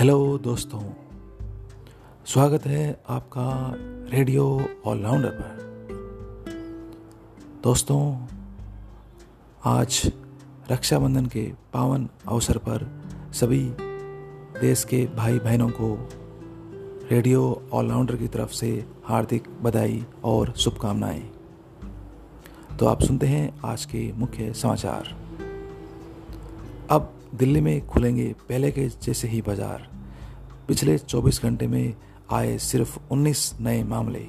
Hello दोस्तों, स्वागत है आपका रेडियो ऑलराउंडर पर। दोस्तों, आज रक्षाबंधन के पावन अवसर पर सभी देश के भाई बहनों को रेडियो ऑलराउंडर की तरफ़ से हार्दिक बधाई और शुभकामनाएँ। तो आप सुनते हैं आज के मुख्य समाचार। अब दिल्ली में खुलेंगे पहले के जैसे ही बाज़ार। पिछले 24 घंटे में आए सिर्फ़ 19 नए मामले,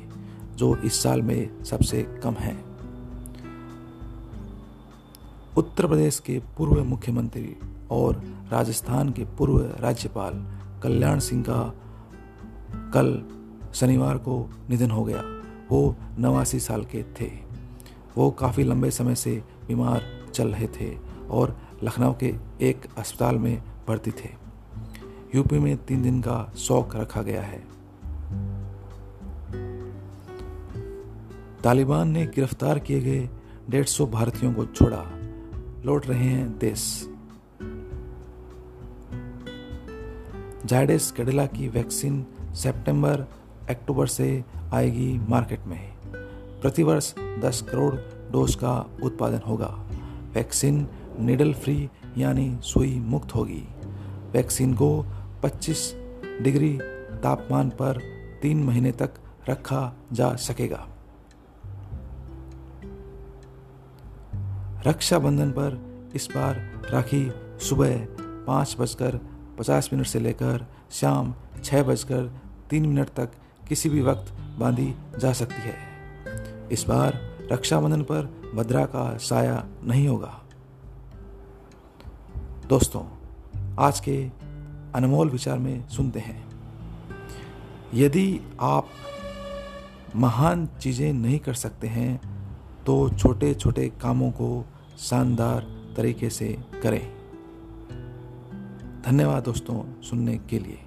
जो इस साल में सबसे कम हैं। उत्तर प्रदेश के पूर्व मुख्यमंत्री और राजस्थान के पूर्व राज्यपाल कल्याण सिंह का कल शनिवार को निधन हो गया। वो नवासी साल के थे। वो काफ़ी लंबे समय से बीमार चल रहे थे और लखनऊ के एक अस्पताल में भर्ती थे। यूपी में तीन दिन का शौक रखा गया है। तालिबान ने गिरफ़्तार किए गए डेढ़ सौ भारतीयों को छोड़ा। लौट रहे हैं देश। जायडेस कडिला की वैक्सीन सितंबर अक्टूबर से आएगी मार्केट में। प्रतिवर्ष 10 करोड़ डोज का उत्पादन होगा। वैक्सीन निडल फ्री यानी सुई मुक्त होगी। वैक्सीन को 25 डिग्री तापमान पर तीन महीने तक रखा जा सकेगा। रक्षाबंधन पर इस बार राखी सुबह पाँच बजकर पचास मिनट से लेकर शाम छः बजकर तीन मिनट तक किसी भी वक्त बांधी जा सकती है। इस बार रक्षाबंधन पर भद्रा का साया नहीं होगा। दोस्तों, आज के अनमोल विचार में सुनते हैं। यदि आप महान चीज़ें नहीं कर सकते हैं तो छोटे छोटे कामों को शानदार तरीके से करें। धन्यवाद दोस्तों सुनने के लिए।